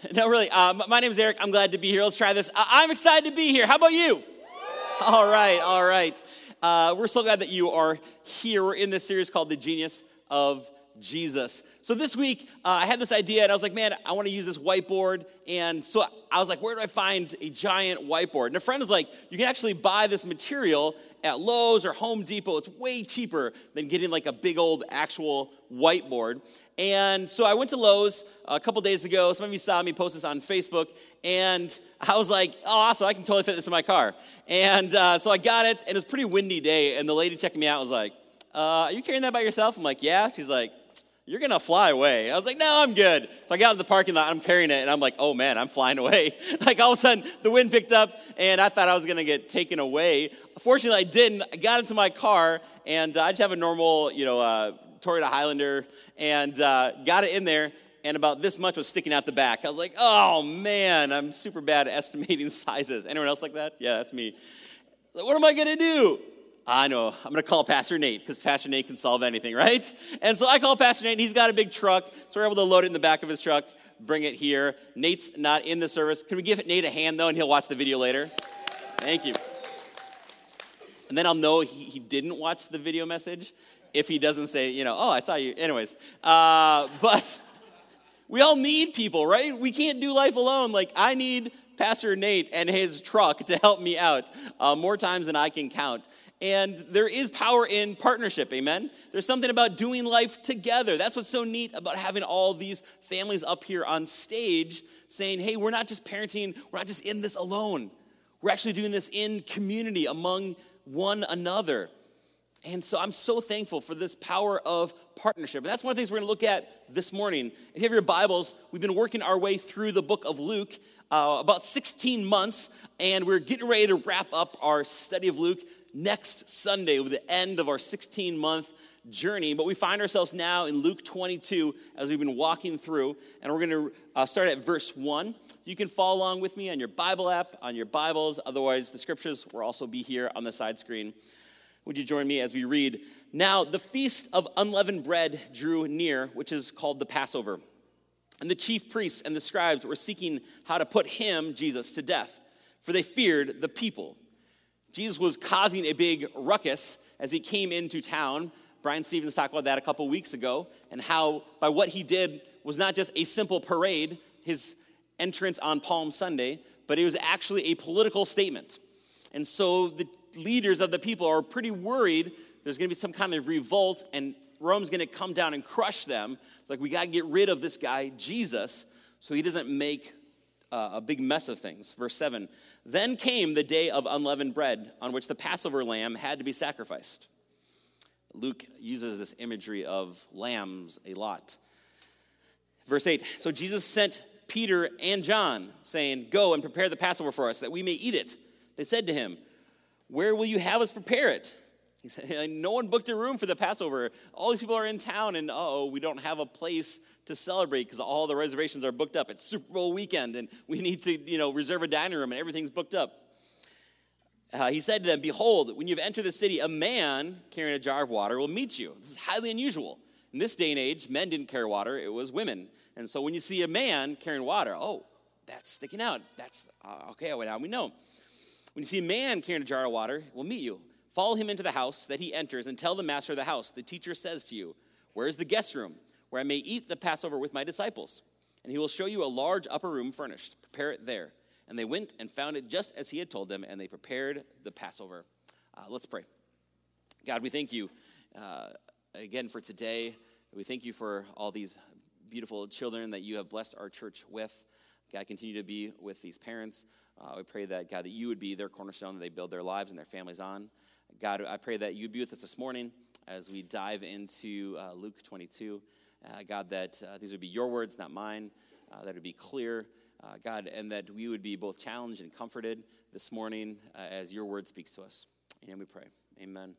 No, really. Uh, my name is Eric. I'm glad to be here. Let's try this. I'm excited to be here. How about you? All right, all right. Uh, we're so glad that you are here. We're in this series called The Genius of Jesus. So this week, uh, I had this idea and I was like, man, I want to use this whiteboard. And so I was like, where do I find a giant whiteboard? And a friend was like, you can actually buy this material at Lowe's or Home Depot. It's way cheaper than getting like a big old actual whiteboard. And so I went to Lowe's a couple days ago. Some of you saw me post this on Facebook. And I was like, oh, awesome, I can totally fit this in my car. And uh, so I got it, and it was a pretty windy day. And the lady checking me out was like, uh, are you carrying that by yourself? I'm like, yeah. She's like, you're gonna fly away. I was like, no, I'm good. So I got in the parking lot, I'm carrying it, and I'm like, oh man, I'm flying away. like all of a sudden, the wind picked up, and I thought I was gonna get taken away. Fortunately, I didn't. I got into my car, and uh, I just have a normal, you know, uh, Toyota Highlander, and uh, got it in there, and about this much was sticking out the back. I was like, oh man, I'm super bad at estimating sizes. Anyone else like that? Yeah, that's me. what am I gonna do? I know, I'm gonna call Pastor Nate because Pastor Nate can solve anything, right? And so I call Pastor Nate, and he's got a big truck, so we're able to load it in the back of his truck, bring it here. Nate's not in the service. Can we give Nate a hand though, and he'll watch the video later? Thank you. And then I'll know he, he didn't watch the video message if he doesn't say, you know, oh, I saw you. Anyways, uh, but we all need people, right? We can't do life alone. Like, I need Pastor Nate and his truck to help me out uh, more times than I can count. And there is power in partnership, amen? There's something about doing life together. That's what's so neat about having all these families up here on stage saying, hey, we're not just parenting, we're not just in this alone. We're actually doing this in community among one another. And so I'm so thankful for this power of partnership. And that's one of the things we're going to look at this morning. If you have your Bibles, we've been working our way through the book of Luke uh, about 16 months, and we're getting ready to wrap up our study of Luke next Sunday with the end of our 16 month journey. But we find ourselves now in Luke 22 as we've been walking through, and we're going to uh, start at verse 1. You can follow along with me on your Bible app, on your Bibles. Otherwise, the scriptures will also be here on the side screen. Would you join me as we read? Now, the feast of unleavened bread drew near, which is called the Passover. And the chief priests and the scribes were seeking how to put him, Jesus, to death, for they feared the people. Jesus was causing a big ruckus as he came into town. Brian Stevens talked about that a couple weeks ago, and how by what he did was not just a simple parade, his entrance on Palm Sunday, but it was actually a political statement. And so the leaders of the people are pretty worried there's gonna be some kind of revolt and Rome's gonna come down and crush them. It's like, we gotta get rid of this guy, Jesus, so he doesn't make uh, a big mess of things. Verse 7 Then came the day of unleavened bread on which the Passover lamb had to be sacrificed. Luke uses this imagery of lambs a lot. Verse 8 So Jesus sent Peter and John, saying, Go and prepare the Passover for us, that we may eat it. They said to him, Where will you have us prepare it? He said, No one booked a room for the Passover. All these people are in town, and oh, we don't have a place to celebrate because all the reservations are booked up. It's Super Bowl weekend, and we need to, you know, reserve a dining room, and everything's booked up. Uh, he said to them, Behold, when you've entered the city, a man carrying a jar of water will meet you. This is highly unusual. In this day and age, men didn't carry water, it was women. And so when you see a man carrying water, oh, that's sticking out. That's uh, okay, well, now we know. When you see a man carrying a jar of water, we'll meet you. Follow him into the house that he enters and tell the master of the house, the teacher says to you, Where is the guest room? where I may eat the Passover with my disciples. And he will show you a large upper room furnished. Prepare it there. And they went and found it just as he had told them, and they prepared the Passover. Uh, let's pray. God, we thank you uh, again for today. We thank you for all these beautiful children that you have blessed our church with. God, continue to be with these parents. Uh, we pray that, God, that you would be their cornerstone that they build their lives and their families on. God, I pray that you'd be with us this morning as we dive into uh, Luke 22. Uh, God, that uh, these would be your words, not mine, uh, that it would be clear, uh, God, and that we would be both challenged and comforted this morning uh, as your word speaks to us. And we pray. Amen.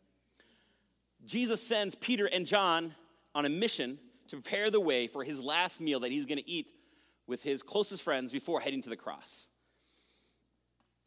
Jesus sends Peter and John on a mission to prepare the way for his last meal that he's going to eat with his closest friends before heading to the cross.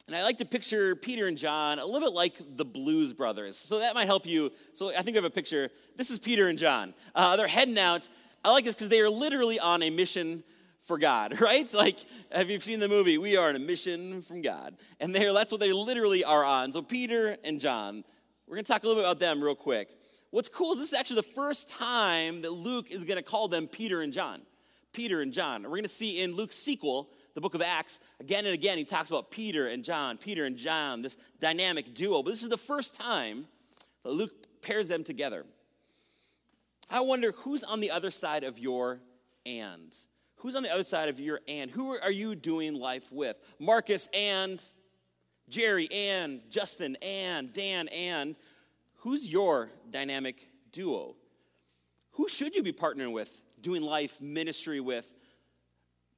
And I like to picture Peter and John a little bit like the Blues Brothers. So that might help you. So I think I have a picture. This is Peter and John. Uh, they're heading out I like this because they are literally on a mission for God, right? Like, have you seen the movie? We are on a mission from God. And there, that's what they literally are on. So, Peter and John, we're going to talk a little bit about them real quick. What's cool is this is actually the first time that Luke is going to call them Peter and John. Peter and John. We're going to see in Luke's sequel, the book of Acts, again and again, he talks about Peter and John, Peter and John, this dynamic duo. But this is the first time that Luke pairs them together. I wonder who's on the other side of your and. Who's on the other side of your and? Who are you doing life with? Marcus and Jerry and Justin and Dan and. Who's your dynamic duo? Who should you be partnering with, doing life, ministry with?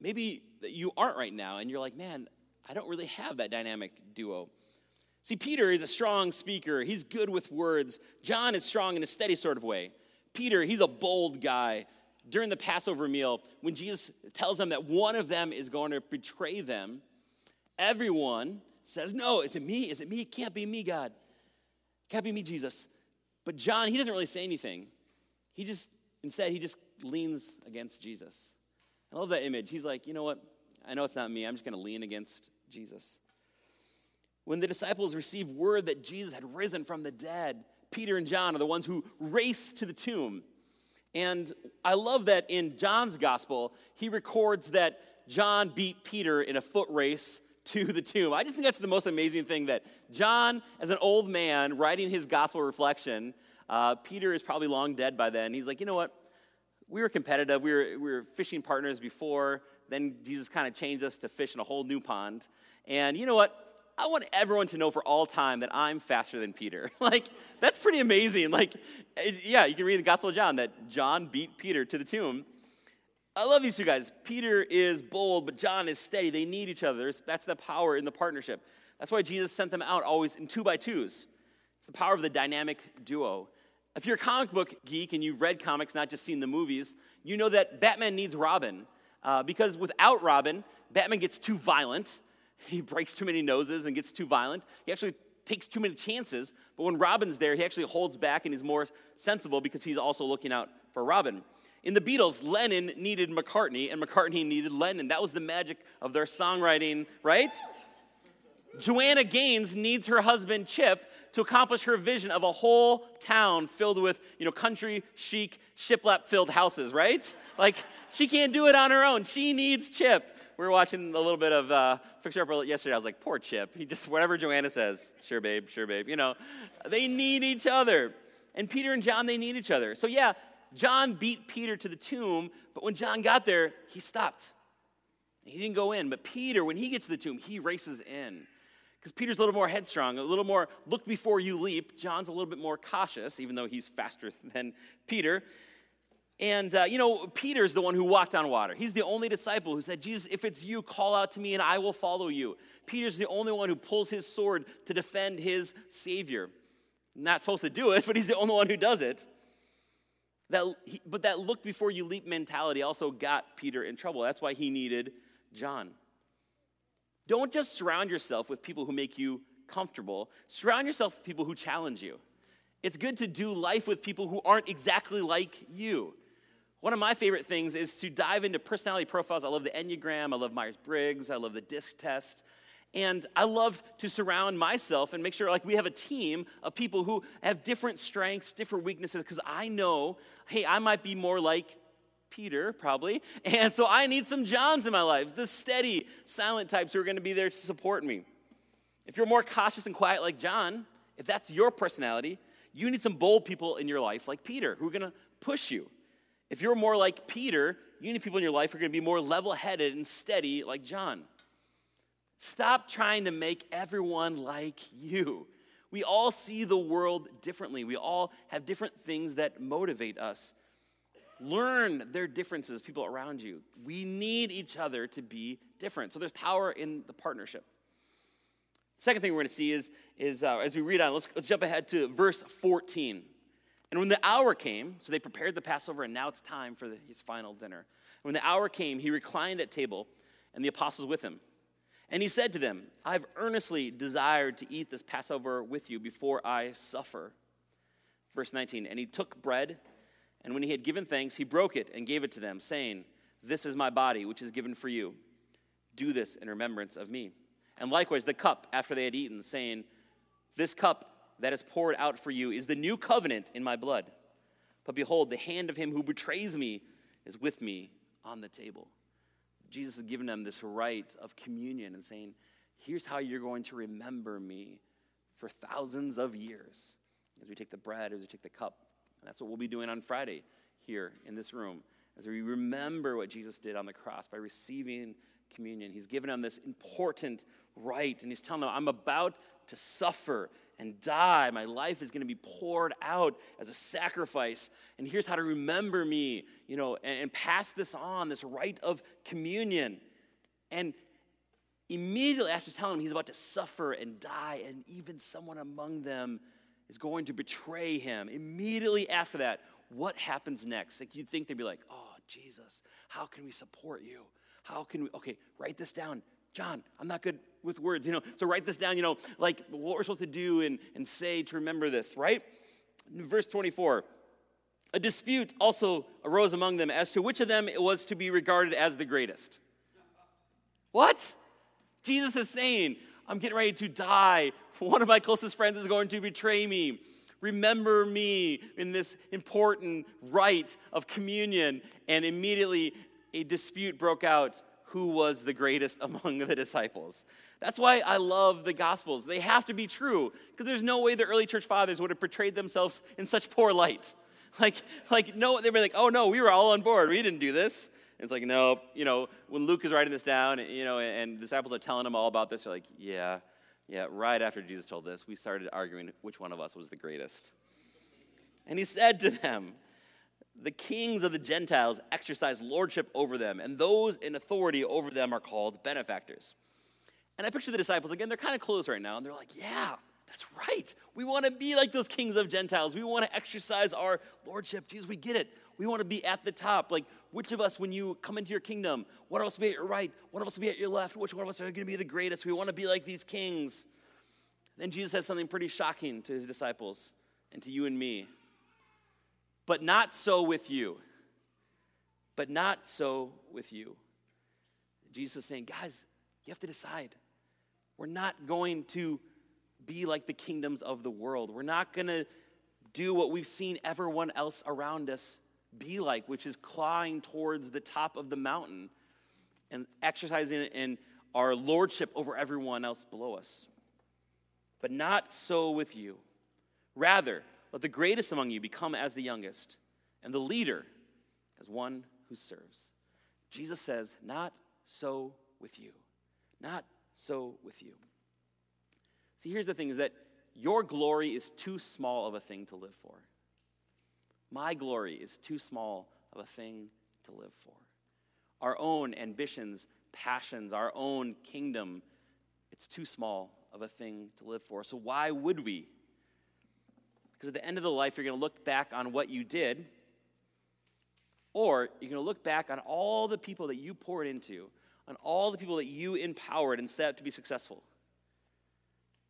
Maybe you aren't right now, and you're like, man, I don't really have that dynamic duo. See, Peter is a strong speaker. He's good with words. John is strong in a steady sort of way. Peter, he's a bold guy. During the Passover meal, when Jesus tells them that one of them is going to betray them, everyone says, No, is it me? Is it me? It can't be me, God. It can't be me, Jesus. But John, he doesn't really say anything. He just, instead, he just leans against Jesus. I love that image. He's like, You know what? I know it's not me. I'm just going to lean against Jesus. When the disciples received word that Jesus had risen from the dead, Peter and John are the ones who race to the tomb. And I love that in John's gospel, he records that John beat Peter in a foot race to the tomb. I just think that's the most amazing thing that John, as an old man writing his gospel reflection, uh, Peter is probably long dead by then. He's like, you know what? We were competitive. We were, we were fishing partners before. Then Jesus kind of changed us to fish in a whole new pond. And you know what? I want everyone to know for all time that I'm faster than Peter. like, that's pretty amazing. Like, yeah, you can read the Gospel of John that John beat Peter to the tomb. I love these two guys. Peter is bold, but John is steady. They need each other. That's the power in the partnership. That's why Jesus sent them out always in two by twos. It's the power of the dynamic duo. If you're a comic book geek and you've read comics, not just seen the movies, you know that Batman needs Robin. Uh, because without Robin, Batman gets too violent he breaks too many noses and gets too violent. He actually takes too many chances. But when Robin's there, he actually holds back and he's more sensible because he's also looking out for Robin. In the Beatles, Lennon needed McCartney and McCartney needed Lennon. That was the magic of their songwriting, right? Joanna Gaines needs her husband Chip to accomplish her vision of a whole town filled with, you know, country chic shiplap filled houses, right? Like she can't do it on her own. She needs Chip we were watching a little bit of uh, Fixer Upper yesterday. I was like, poor Chip. He just, whatever Joanna says, sure, babe, sure, babe. You know, they need each other. And Peter and John, they need each other. So, yeah, John beat Peter to the tomb, but when John got there, he stopped. He didn't go in. But Peter, when he gets to the tomb, he races in. Because Peter's a little more headstrong, a little more look before you leap. John's a little bit more cautious, even though he's faster than Peter. And, uh, you know, Peter's the one who walked on water. He's the only disciple who said, Jesus, if it's you, call out to me and I will follow you. Peter's the only one who pulls his sword to defend his Savior. Not supposed to do it, but he's the only one who does it. That, but that look before you leap mentality also got Peter in trouble. That's why he needed John. Don't just surround yourself with people who make you comfortable, surround yourself with people who challenge you. It's good to do life with people who aren't exactly like you. One of my favorite things is to dive into personality profiles. I love the Enneagram, I love Myers Briggs, I love the DISC test. And I love to surround myself and make sure like we have a team of people who have different strengths, different weaknesses, because I know, hey, I might be more like Peter, probably. And so I need some Johns in my life, the steady, silent types who are going to be there to support me. If you're more cautious and quiet like John, if that's your personality, you need some bold people in your life like Peter who are going to push you. If you're more like Peter, you need people in your life who are going to be more level headed and steady like John. Stop trying to make everyone like you. We all see the world differently. We all have different things that motivate us. Learn their differences, people around you. We need each other to be different. So there's power in the partnership. Second thing we're going to see is, is uh, as we read on, let's, let's jump ahead to verse 14. And when the hour came, so they prepared the Passover, and now it's time for the, his final dinner. When the hour came, he reclined at table, and the apostles with him. And he said to them, I've earnestly desired to eat this Passover with you before I suffer. Verse 19, and he took bread, and when he had given thanks, he broke it and gave it to them, saying, This is my body, which is given for you. Do this in remembrance of me. And likewise, the cup after they had eaten, saying, This cup that is poured out for you is the new covenant in my blood. But behold, the hand of him who betrays me is with me on the table. Jesus has given them this rite of communion and saying, Here's how you're going to remember me for thousands of years as we take the bread, as we take the cup. And that's what we'll be doing on Friday here in this room as we remember what Jesus did on the cross by receiving communion. He's given them this important rite, and he's telling them, I'm about to suffer and die. My life is going to be poured out as a sacrifice. And here's how to remember me, you know, and, and pass this on, this rite of communion. And immediately after telling him he's about to suffer and die, and even someone among them is going to betray him, immediately after that, what happens next? Like you'd think they'd be like, oh, Jesus, how can we support you? How can we, okay, write this down. John, I'm not good with words, you know, so write this down, you know, like what we're supposed to do and, and say to remember this, right? Verse 24. A dispute also arose among them as to which of them it was to be regarded as the greatest. What? Jesus is saying, I'm getting ready to die. One of my closest friends is going to betray me. Remember me in this important rite of communion. And immediately a dispute broke out who was the greatest among the disciples. That's why I love the Gospels. They have to be true because there's no way the early church fathers would have portrayed themselves in such poor light. Like, like no, they were like, oh no, we were all on board. We didn't do this. It's like, no, you know, when Luke is writing this down, you know, and disciples are telling him all about this, they're like, yeah, yeah, right after Jesus told this, we started arguing which one of us was the greatest. And he said to them, the kings of the Gentiles exercise lordship over them, and those in authority over them are called benefactors. And I picture the disciples, again, they're kind of close right now, and they're like, yeah, that's right. We want to be like those kings of Gentiles. We want to exercise our lordship. Jesus, we get it. We want to be at the top. Like, which of us, when you come into your kingdom, one of us will be at your right, one of us will be at your left, which one of us are going to be the greatest? We want to be like these kings. Then Jesus says something pretty shocking to his disciples and to you and me. But not so with you. But not so with you. Jesus is saying, guys, you have to decide. We're not going to be like the kingdoms of the world. We're not going to do what we've seen everyone else around us be like, which is clawing towards the top of the mountain and exercising in our lordship over everyone else below us. But not so with you. Rather, let the greatest among you become as the youngest, and the leader as one who serves. Jesus says, Not so with you. Not so with you. See, here's the thing is that your glory is too small of a thing to live for. My glory is too small of a thing to live for. Our own ambitions, passions, our own kingdom, it's too small of a thing to live for. So, why would we because at the end of the life, you're going to look back on what you did, or you're going to look back on all the people that you poured into, on all the people that you empowered and set up to be successful.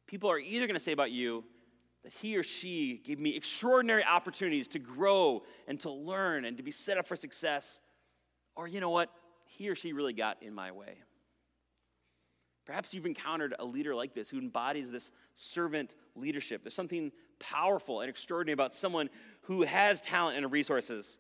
People are either going to say about you that he or she gave me extraordinary opportunities to grow and to learn and to be set up for success, or you know what? He or she really got in my way. Perhaps you've encountered a leader like this who embodies this servant leadership. There's something powerful and extraordinary about someone who has talent and resources,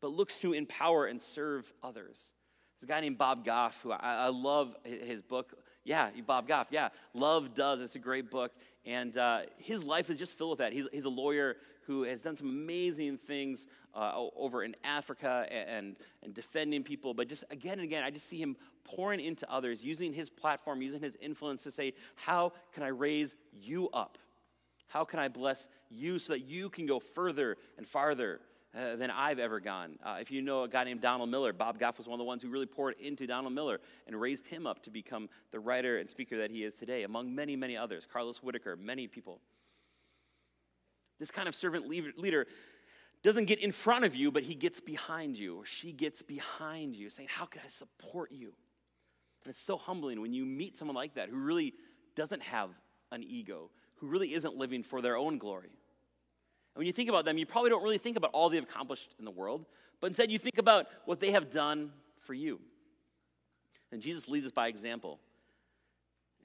but looks to empower and serve others. There's a guy named Bob Goff who I, I love his book. Yeah, Bob Goff. Yeah, Love Does. It's a great book. And uh, his life is just filled with that. He's, he's a lawyer who has done some amazing things uh, over in Africa and, and defending people. But just again and again, I just see him pouring into others, using his platform, using his influence to say, How can I raise you up? How can I bless you so that you can go further and farther uh, than I've ever gone? Uh, if you know a guy named Donald Miller, Bob Goff was one of the ones who really poured into Donald Miller and raised him up to become the writer and speaker that he is today, among many, many others. Carlos Whittaker, many people. This kind of servant leader doesn't get in front of you, but he gets behind you, or she gets behind you, saying, How can I support you? And it's so humbling when you meet someone like that who really doesn't have an ego, who really isn't living for their own glory. When you think about them, you probably don't really think about all they've accomplished in the world, but instead you think about what they have done for you. And Jesus leads us by example.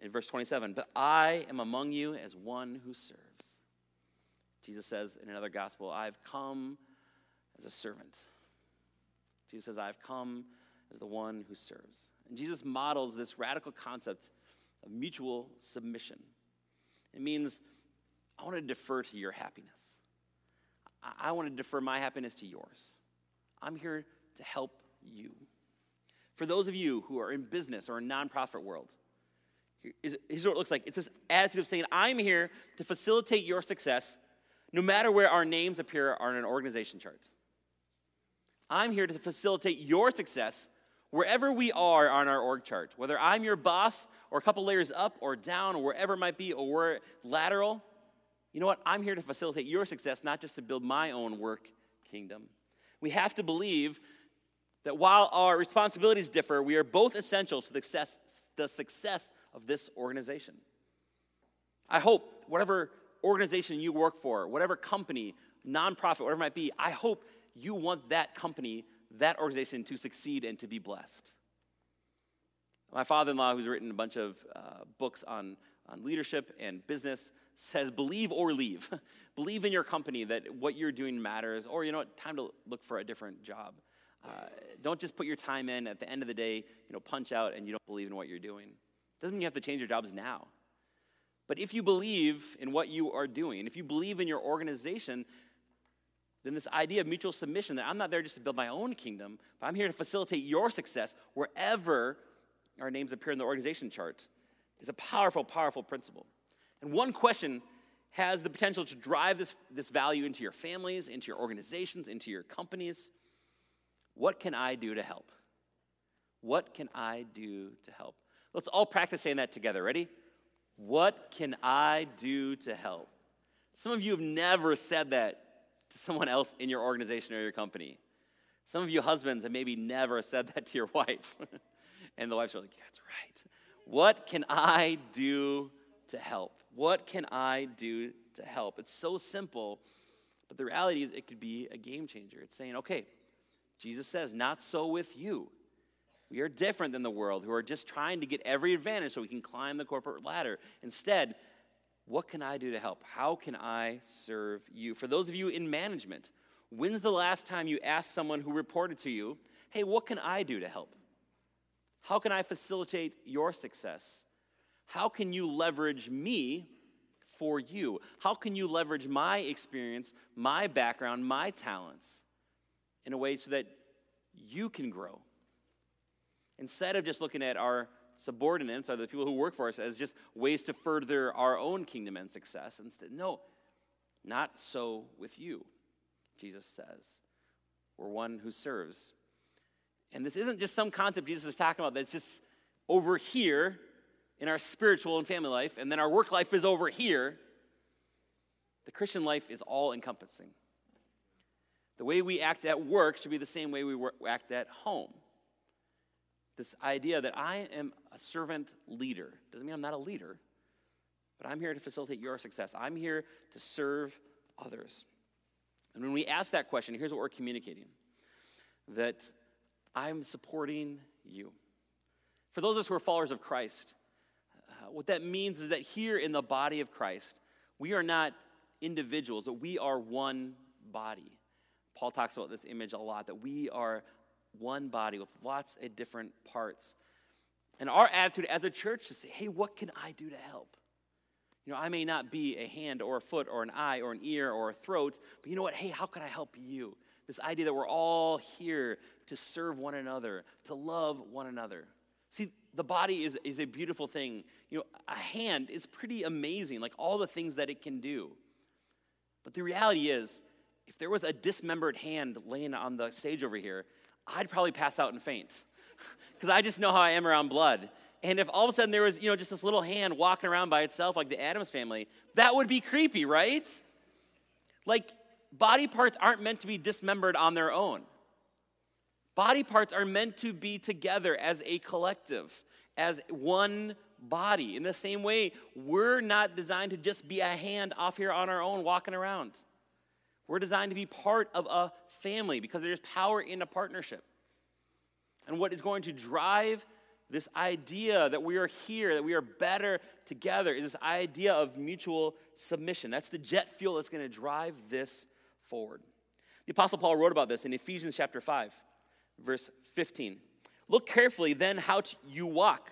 In verse 27, but I am among you as one who serves. Jesus says in another gospel, I've come as a servant. Jesus says, I've come as the one who serves. And Jesus models this radical concept of mutual submission. It means I want to defer to your happiness. I want to defer my happiness to yours. I'm here to help you. For those of you who are in business or a nonprofit world, here's what it looks like it's this attitude of saying, I'm here to facilitate your success no matter where our names appear on an organization chart. I'm here to facilitate your success wherever we are on our org chart, whether I'm your boss or a couple layers up or down or wherever it might be, or we're lateral. You know what? I'm here to facilitate your success, not just to build my own work kingdom. We have to believe that while our responsibilities differ, we are both essential to the success, the success of this organization. I hope whatever organization you work for, whatever company, nonprofit, whatever it might be, I hope you want that company, that organization to succeed and to be blessed. My father in law, who's written a bunch of uh, books on, on leadership and business, says believe or leave. believe in your company that what you're doing matters, or you know what, time to look for a different job. Uh, don't just put your time in at the end of the day, you know, punch out and you don't believe in what you're doing. Doesn't mean you have to change your jobs now. But if you believe in what you are doing, if you believe in your organization, then this idea of mutual submission that I'm not there just to build my own kingdom, but I'm here to facilitate your success wherever our names appear in the organization chart is a powerful, powerful principle. And one question has the potential to drive this, this value into your families, into your organizations, into your companies. What can I do to help? What can I do to help? Let's all practice saying that together. Ready? What can I do to help? Some of you have never said that to someone else in your organization or your company. Some of you husbands have maybe never said that to your wife. and the wife's like, yeah, that's right. What can I do to help? What can I do to help? It's so simple, but the reality is it could be a game changer. It's saying, okay, Jesus says, not so with you. We are different than the world who are just trying to get every advantage so we can climb the corporate ladder. Instead, what can I do to help? How can I serve you? For those of you in management, when's the last time you asked someone who reported to you, hey, what can I do to help? How can I facilitate your success? How can you leverage me for you? How can you leverage my experience, my background, my talents in a way so that you can grow? Instead of just looking at our subordinates or the people who work for us as just ways to further our own kingdom and success. Instead, no, not so with you, Jesus says. We're one who serves. And this isn't just some concept Jesus is talking about that's just over here in our spiritual and family life, and then our work life is over here. The Christian life is all encompassing. The way we act at work should be the same way we act at home. This idea that I am a servant leader doesn't mean I'm not a leader, but I'm here to facilitate your success. I'm here to serve others. And when we ask that question, here's what we're communicating that I'm supporting you. For those of us who are followers of Christ, what that means is that here in the body of Christ, we are not individuals, but we are one body. Paul talks about this image a lot that we are one body with lots of different parts. And our attitude as a church to say, hey, what can I do to help? You know, I may not be a hand or a foot or an eye or an ear or a throat, but you know what? Hey, how can I help you? This idea that we're all here to serve one another, to love one another. See, the body is, is a beautiful thing. You know, a hand is pretty amazing, like all the things that it can do. But the reality is, if there was a dismembered hand laying on the stage over here, I'd probably pass out and faint because I just know how I am around blood. And if all of a sudden there was, you know, just this little hand walking around by itself like the Addams family, that would be creepy, right? Like body parts aren't meant to be dismembered on their own. Body parts are meant to be together as a collective, as one body. In the same way, we're not designed to just be a hand off here on our own walking around. We're designed to be part of a family because there's power in a partnership. And what is going to drive this idea that we are here, that we are better together, is this idea of mutual submission. That's the jet fuel that's going to drive this forward. The Apostle Paul wrote about this in Ephesians chapter 5, verse 15. Look carefully then how you walk,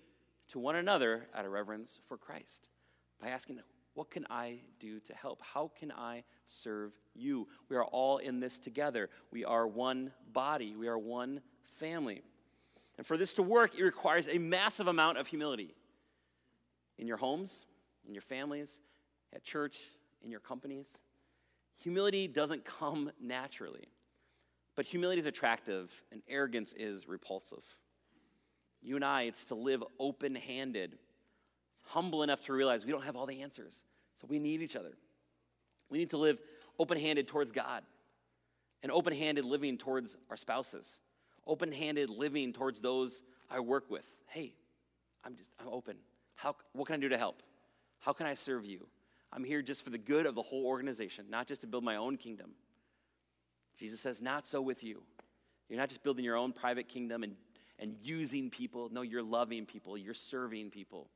to one another out of reverence for Christ by asking, what can I do to help? How can I serve you? We are all in this together. We are one body, we are one family. And for this to work, it requires a massive amount of humility in your homes, in your families, at church, in your companies. Humility doesn't come naturally, but humility is attractive and arrogance is repulsive. You and I, it's to live open handed humble enough to realize we don't have all the answers. So we need each other. We need to live open handed towards God and open handed living towards our spouses, open handed living towards those I work with. Hey, I'm just, I'm open. How, what can I do to help? How can I serve you? I'm here just for the good of the whole organization, not just to build my own kingdom. Jesus says, not so with you. You're not just building your own private kingdom and, and using people. No, you're loving people, you're serving people.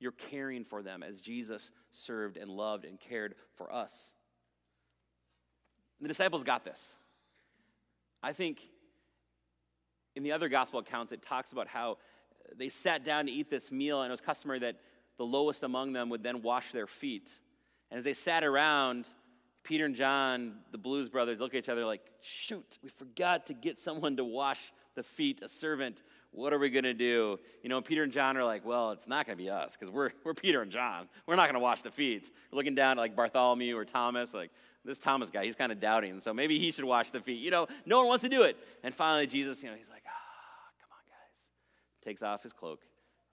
You're caring for them as Jesus served and loved and cared for us. The disciples got this. I think in the other gospel accounts, it talks about how they sat down to eat this meal, and it was customary that the lowest among them would then wash their feet. And as they sat around, Peter and John, the Blues brothers, look at each other like, shoot, we forgot to get someone to wash the feet, a servant what are we going to do? You know, Peter and John are like, well, it's not going to be us because we're, we're Peter and John. We're not going to wash the feet. We're looking down at like Bartholomew or Thomas, like, this Thomas guy, he's kind of doubting, so maybe he should wash the feet. You know, no one wants to do it. And finally, Jesus, you know, he's like, ah, oh, come on, guys. Takes off his cloak,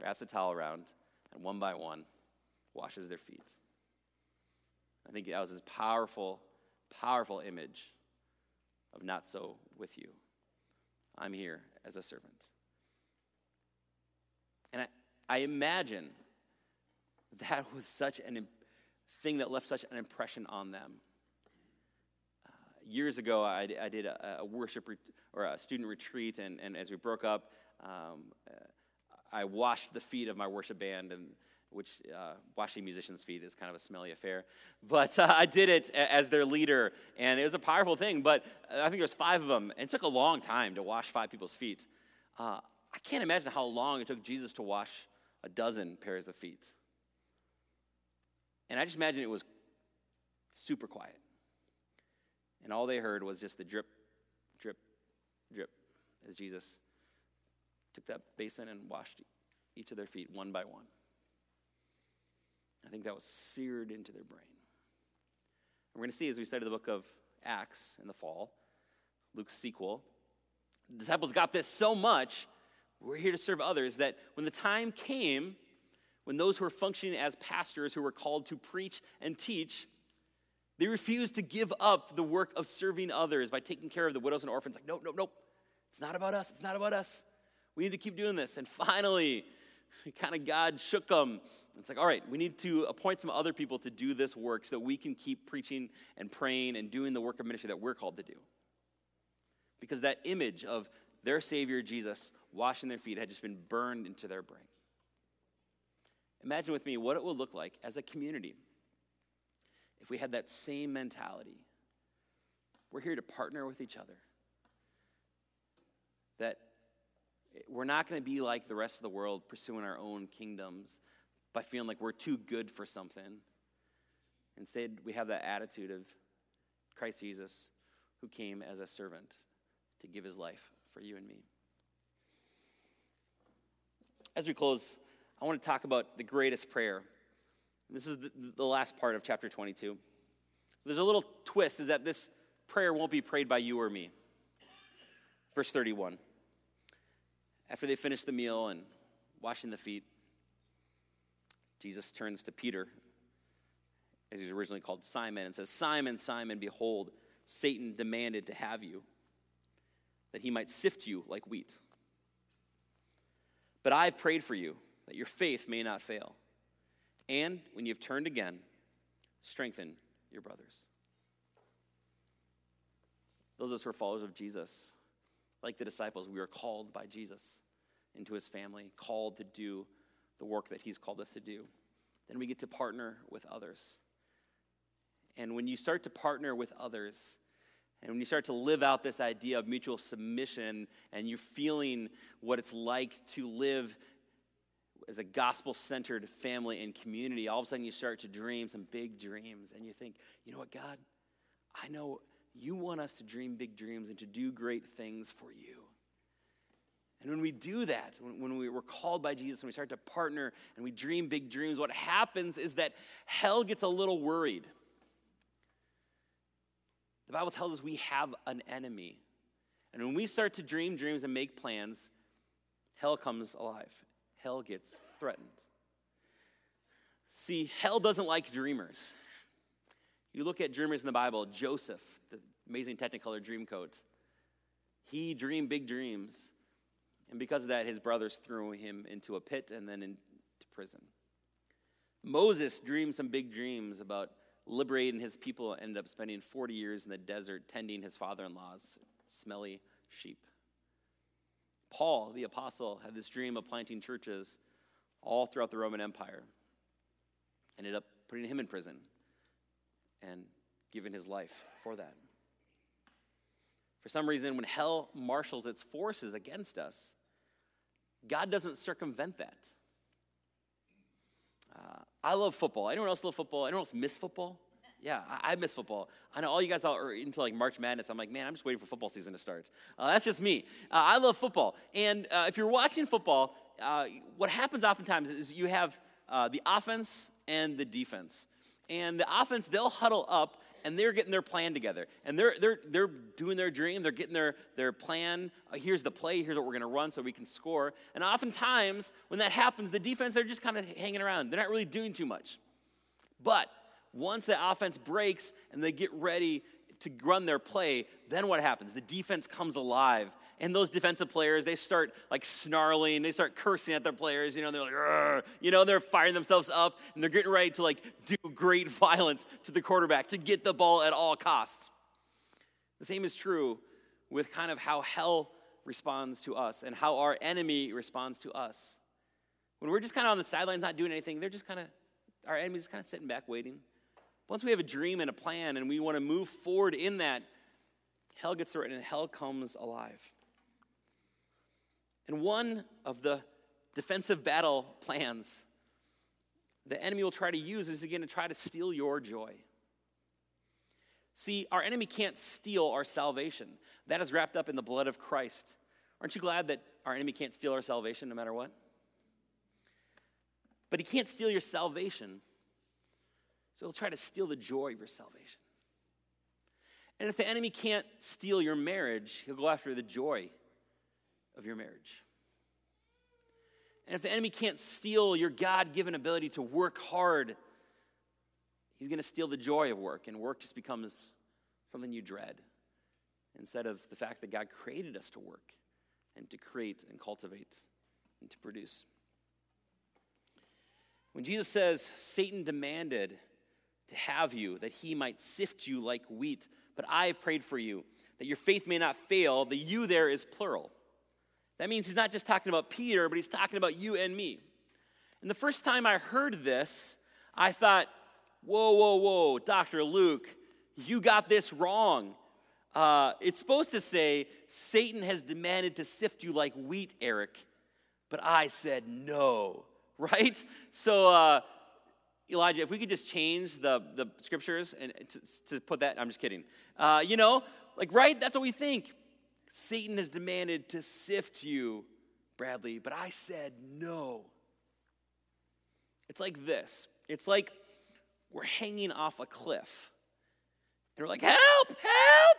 wraps a towel around, and one by one washes their feet. I think that was his powerful, powerful image of not so with you. I'm here as a servant. And I, I imagine that was such a thing that left such an impression on them. Uh, years ago, I, I did a, a, worship re- or a student retreat, and, and as we broke up, um, uh, I washed the feet of my worship band, and which uh, washing musicians' feet is kind of a smelly affair. But uh, I did it as their leader, and it was a powerful thing. But I think there was five of them, and it took a long time to wash five people's feet. Uh, I can't imagine how long it took Jesus to wash a dozen pairs of feet. And I just imagine it was super quiet. And all they heard was just the drip, drip, drip as Jesus took that basin and washed each of their feet one by one. I think that was seared into their brain. And we're going to see as we study the book of Acts in the fall, Luke's sequel, the disciples got this so much we're here to serve others. That when the time came, when those who were functioning as pastors, who were called to preach and teach, they refused to give up the work of serving others by taking care of the widows and orphans. Like, nope, nope, nope. It's not about us. It's not about us. We need to keep doing this. And finally, kind of God shook them. It's like, all right, we need to appoint some other people to do this work so we can keep preaching and praying and doing the work of ministry that we're called to do. Because that image of their Savior Jesus washing their feet had just been burned into their brain. Imagine with me what it would look like as a community if we had that same mentality. We're here to partner with each other. That we're not going to be like the rest of the world pursuing our own kingdoms by feeling like we're too good for something. Instead, we have that attitude of Christ Jesus who came as a servant to give his life for you and me. As we close, I want to talk about the greatest prayer. This is the, last part of chapter 22. There's a little twist is that this prayer won't be prayed by you or me. Verse 31. After they finish the meal and washing the feet, Jesus turns to Peter, as he's originally called Simon, and says, Simon, Simon, behold, Satan demanded to have you, that he might sift you like wheat. But I've prayed for you, that your faith may not fail. And when you've turned again, strengthen your brothers. Those of us who are followers of Jesus, like the disciples, we are called by Jesus into his family, called to do the work that he's called us to do. Then we get to partner with others. And when you start to partner with others, and when you start to live out this idea of mutual submission, and you're feeling what it's like to live as a gospel centered family and community, all of a sudden you start to dream some big dreams. And you think, you know what, God, I know you want us to dream big dreams and to do great things for you. And when we do that, when, we, we're called by Jesus and we start to partner and we dream big dreams, what happens is that hell gets a little worried. The Bible tells us we have an enemy. And when we start to dream dreams and make plans, hell comes alive. Hell gets threatened. See, hell doesn't like dreamers. You look at dreamers in the Bible, Joseph, amazing Technicolor dream Dreamcoat, he dreamed big dreams. And because of that, his brothers threw him into a pit and then into prison. Moses dreamed some big dreams about liberating his people, and ended up spending 40 years in the desert tending his father in law's smelly sheep. Paul, the apostle, had this dream of planting churches all throughout the Roman Empire. Ended up putting him in prison and giving his life for that. For some reason, when hell marshals its forces against us, God doesn't circumvent that. Uh, I love football. Anyone else love football? Anyone else miss football? Yeah, I, I miss football. I know all you guys are into like March Madness. I'm like, man, I'm just waiting for football season to start. Uh, that's just me. Uh, I love football. And uh, if you're watching football, uh, what happens oftentimes is you have uh, the offense and the defense. And the offense, they'll huddle up and they're getting their plan together. And they're, they're, they're doing their dream, they're getting their, their plan. Uh, here's the play, here's what we're going to run so we can score. And oftentimes, when that happens, the defense, they're just kind of hanging around. They're not really doing too much. But once the offense breaks and they get ready to run their play, then what happens? The defense comes alive. And those defensive players, they start like snarling, they start cursing at their players, you know, they're like, you know, they're firing themselves up and they're getting ready to like do great violence to the quarterback to get the ball at all costs. The same is true with kind of how hell responds to us and how our enemy responds to us. When we're just kind of on the sidelines not doing anything, they're just kind of, our enemy's kind of sitting back waiting. Once we have a dream and a plan and we want to move forward in that, hell gets threatened and hell comes alive. And one of the defensive battle plans the enemy will try to use is again to try to steal your joy. See, our enemy can't steal our salvation. That is wrapped up in the blood of Christ. Aren't you glad that our enemy can't steal our salvation no matter what? But he can't steal your salvation. So he'll try to steal the joy of your salvation. And if the enemy can't steal your marriage, he'll go after the joy of your marriage. And if the enemy can't steal your God given ability to work hard, he's going to steal the joy of work, and work just becomes something you dread instead of the fact that God created us to work and to create and cultivate and to produce. When Jesus says Satan demanded to have you that he might sift you like wheat, but I prayed for you that your faith may not fail, the you there is plural. That means he's not just talking about Peter, but he's talking about you and me. And the first time I heard this, I thought, whoa, whoa, whoa, Dr. Luke, you got this wrong. Uh, it's supposed to say, Satan has demanded to sift you like wheat, Eric, but I said no, right? So, uh, Elijah, if we could just change the, the scriptures and to, to put that, I'm just kidding. Uh, you know, like, right? That's what we think. Satan has demanded to sift you, Bradley, but I said no. It's like this it's like we're hanging off a cliff. And we're like, help, help.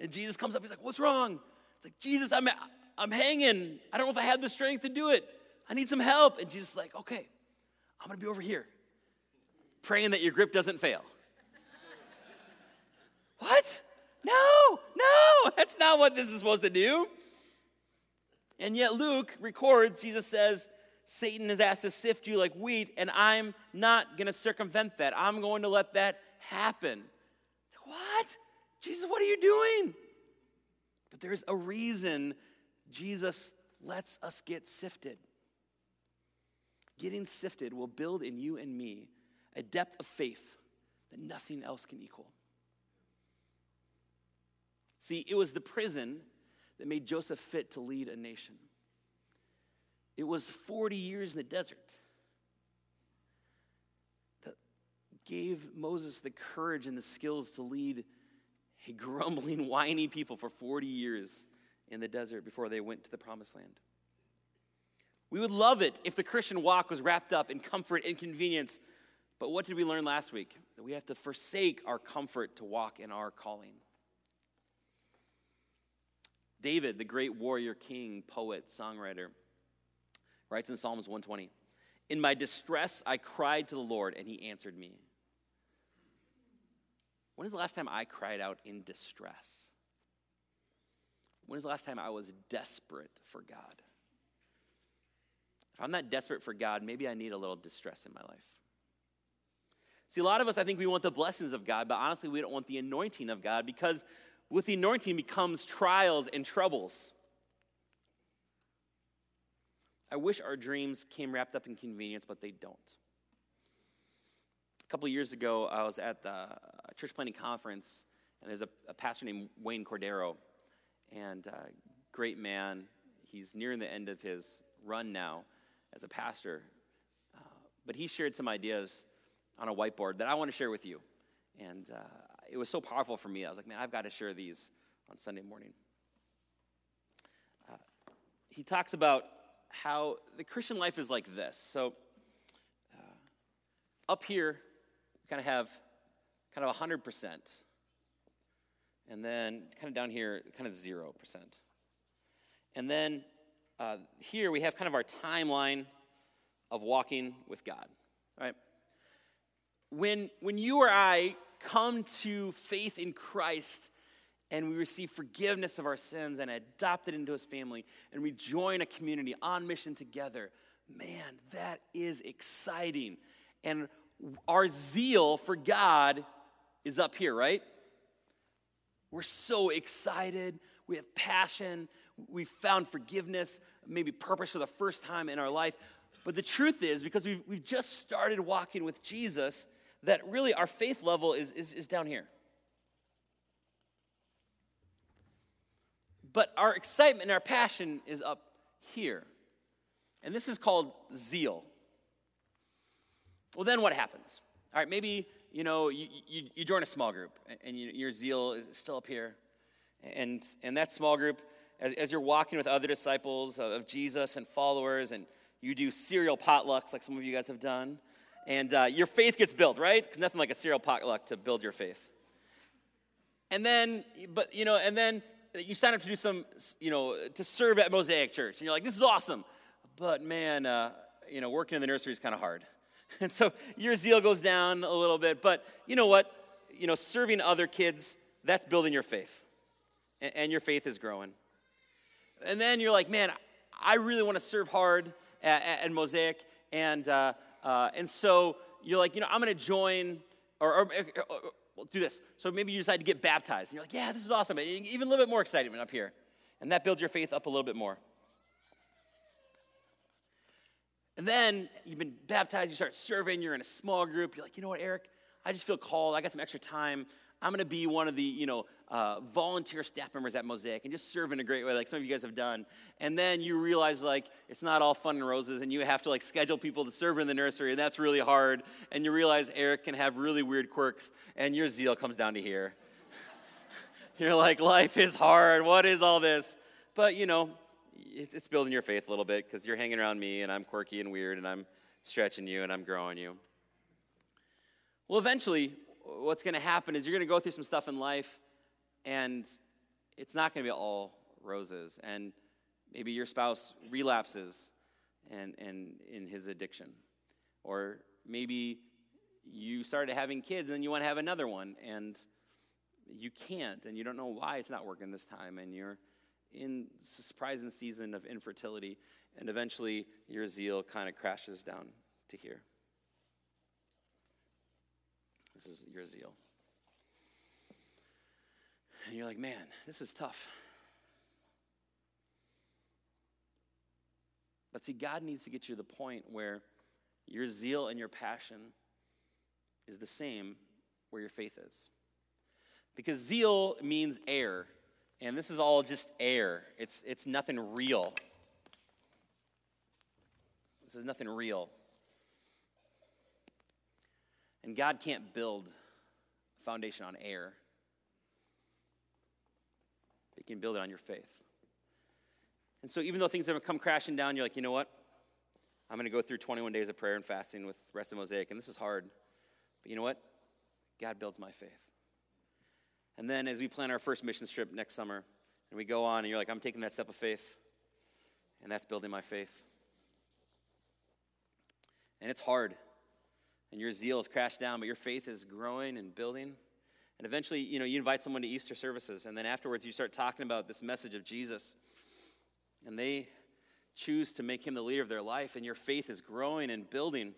And Jesus comes up, he's like, what's wrong? It's like, Jesus, I'm, I'm hanging. I don't know if I have the strength to do it. I need some help. And Jesus is like, okay, I'm going to be over here, praying that your grip doesn't fail. what? No, no, that's not what this is supposed to do. And yet Luke records, Jesus says, Satan has asked to sift you like wheat, and I'm not going to circumvent that. I'm going to let that happen. What? Jesus, what are you doing? But there's a reason Jesus lets us get sifted. Getting sifted will build in you and me a depth of faith that nothing else can equal. See, it was the prison that made Joseph fit to lead a nation. It was 40 years in the desert that gave Moses the courage and the skills to lead a grumbling, whiny people for 40 years in the desert before they went to the promised land. We would love it if the Christian walk was wrapped up in comfort and convenience. But what did we learn last week? That we have to forsake our comfort to walk in our calling. David, the great warrior, king, poet, songwriter, writes in Psalms 120 In my distress, I cried to the Lord, and he answered me. When is the last time I cried out in distress? When is the last time I was desperate for God? If I'm not desperate for God, maybe I need a little distress in my life. See, a lot of us, I think we want the blessings of God, but honestly, we don't want the anointing of God because with the anointing becomes trials and troubles. I wish our dreams came wrapped up in convenience, but they don't. A couple years ago, I was at the church planting conference, and there's a, a pastor named Wayne Cordeiro, and uh, great man. He's nearing the end of his run now as a pastor, uh, but he shared some ideas on a whiteboard that I want to share with you. And uh, it was so powerful for me. I was like, man, I've got to share these on Sunday morning. Uh, he talks about how the Christian life is like this. So, uh, up here, we kind of have kind of 100%. And then kind of down here, kind of 0%. And then uh, here we have kind of our timeline of walking with God, right? When, when you or I come to faith in Christ and we receive forgiveness of our sins and adopted into his family and we join a community on mission together, man, that is exciting. And our zeal for God is up here, right? We're so excited. We have passion. We found forgiveness, maybe purpose for the first time in our life. But the truth is, because we've, we've just started walking with Jesus, that really our faith level is, is, is down here. But our excitement and our passion is up here. And this is called zeal. Well, then what happens? All right, maybe, you know, you, you, you join a small group and you, your zeal is still up here. And, and that small group, as, as you're walking with other disciples of Jesus and followers, and you do cereal potlucks like some of you guys have done, and uh, your faith gets built, right? Because nothing like a cereal potluck to build your faith. And then, but you know, and then you sign up to do some, you know, to serve at Mosaic Church, and you're like, this is awesome, but man, uh, you know, working in the nursery is kind of hard, and so your zeal goes down a little bit. But you know what? You know, serving other kids, that's building your faith, and, and your faith is growing. And then you're like, man, I really want to serve hard at, at Mosaic, and uh, uh, and so you're like, you know, I'm going to join, or, or, or, or, do this. So maybe you decide to get baptized. And you're like, yeah, this is awesome. And Even a little bit more excitement up here. And that builds your faith up a little bit more. And then you've been baptized, you start serving, you're in a small group. You're like, you know what, Eric? I just feel called. I got some extra time. I'm going to be one of the, you know, uh, volunteer staff members at Mosaic and just serve in a great way, like some of you guys have done. And then you realize, like, it's not all fun and roses, and you have to, like, schedule people to serve in the nursery, and that's really hard. And you realize Eric can have really weird quirks, and your zeal comes down to here. You're like, life is hard. What is all this? But, you know, it's building your faith a little bit because you're hanging around me, and I'm quirky and weird, and I'm stretching you, and I'm growing you. Well, eventually, what's going to happen is you're going to go through some stuff in life, and it's not going to be all roses. And maybe your spouse relapses and, and in his addiction. Or maybe you started having kids and then you want to have another one and you can't and you don't know why it's not working this time and you're in a surprising season of infertility and eventually your zeal kind of crashes down to here this is your zeal and you're like man this is tough but see god needs to get you to the point where your zeal and your passion is the same where your faith is because zeal means air, and this is all just air. It's, it's nothing real. This is nothing real. And God can't build a foundation on air, He can build it on your faith. And so, even though things have come crashing down, you're like, you know what? I'm going to go through 21 days of prayer and fasting with rest of Mosaic, and this is hard. But you know what? God builds my faith. And then as we plan our first mission trip next summer, and we go on, and you're like, I'm taking that step of faith, and that's building my faith. And it's hard, and your zeal has crashed down, but your faith is growing and building. And eventually, you know, you invite someone to Easter services, and then afterwards you start talking about this message of Jesus. And they choose to make him the leader of their life, and your faith is growing and building.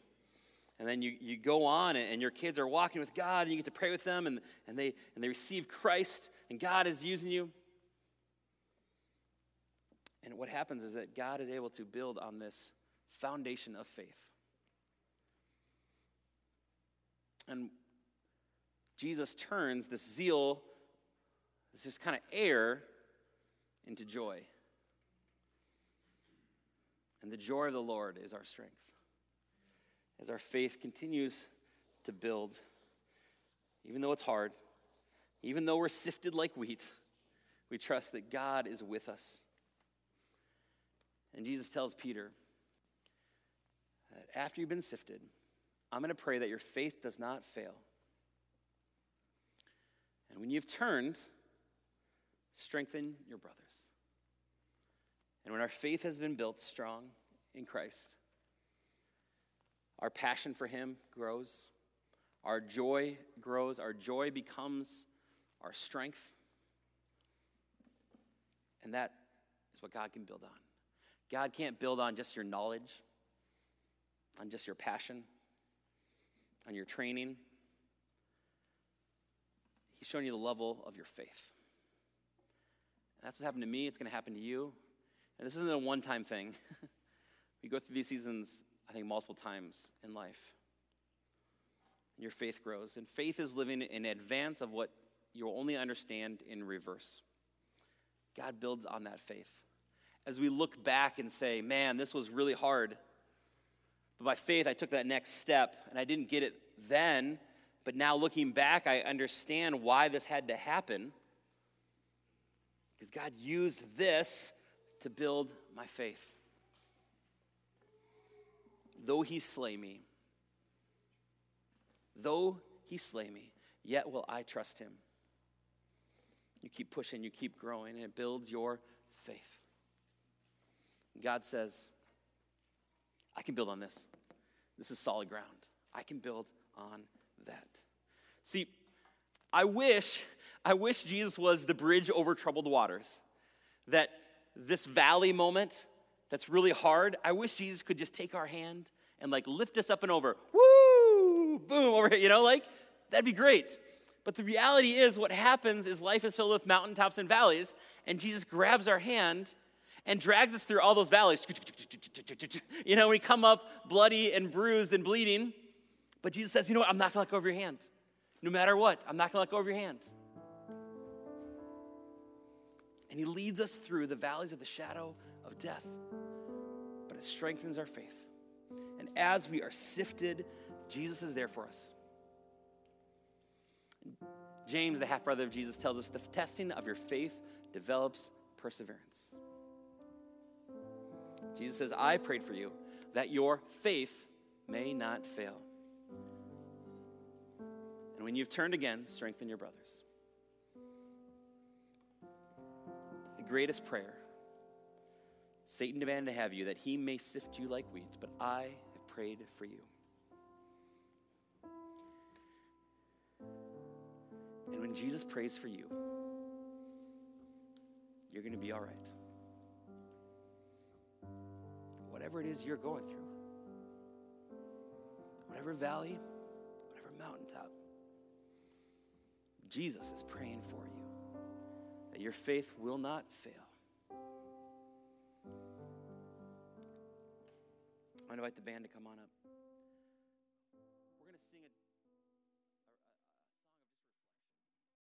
And then you, you go on, and your kids are walking with God, and you get to pray with them, and, and, they, and they receive Christ, and God is using you. And what happens is that God is able to build on this foundation of faith. And Jesus turns this zeal, this just kind of air, into joy. And the joy of the Lord is our strength as our faith continues to build, even though it's hard, even though we're sifted like wheat, we trust that God is with us. And Jesus tells Peter that after you've been sifted, I'm going to pray that your faith does not fail. And when you've turned, strengthen your brothers. And when our faith has been built strong in Christ, our passion for Him grows. Our joy grows. Our joy becomes our strength. And that is what God can build on. God can't build on just your knowledge, on just your passion, on your training. He's showing you the level of your faith. And that's what happened to me. It's going to happen to you. And this isn't a one time thing. we go through these seasons I think, multiple times in life. And your faith grows. And faith is living in advance of what you'll only understand in reverse. God builds on that faith. As we look back and say, man, this was really hard. But by faith, I took that next step, and I didn't get it then. But now looking back, I understand why this had to happen. Because God used this to build my faith. Though he slay me, though he slay me, yet will I trust him. You keep pushing, you keep growing, and it builds your faith. God says, I can build on this. This is solid ground. I can build on that. See, I wish, I wish Jesus was the bridge over troubled waters. That this valley moment, that's really hard, I wish Jesus could just take our hand and like lift us up and over. Woo! Boom, over here, you know, like that'd be great. But the reality is, what happens is life is filled with mountaintops and valleys, and Jesus grabs our hand and drags us through all those valleys. You know, we come up bloody and bruised and bleeding, but Jesus says, You know what? I'm not gonna let go of your hand. No matter what, I'm not gonna let go of your hand. And He leads us through the valleys of the shadow of death, but it strengthens our faith. And as we are sifted, Jesus is there for us. James, the half brother of Jesus, tells us the testing of your faith develops perseverance. Jesus says, I prayed for you that your faith may not fail. And when you've turned again, strengthen your brothers. The greatest prayer. Satan demanded to have you that he may sift you like wheat, but I have prayed for you. And when Jesus prays for you, you're going to be all right. Whatever it is you're going through, whatever valley, whatever mountaintop, Jesus is praying for you that your faith will not fail. I invite the band to come on up.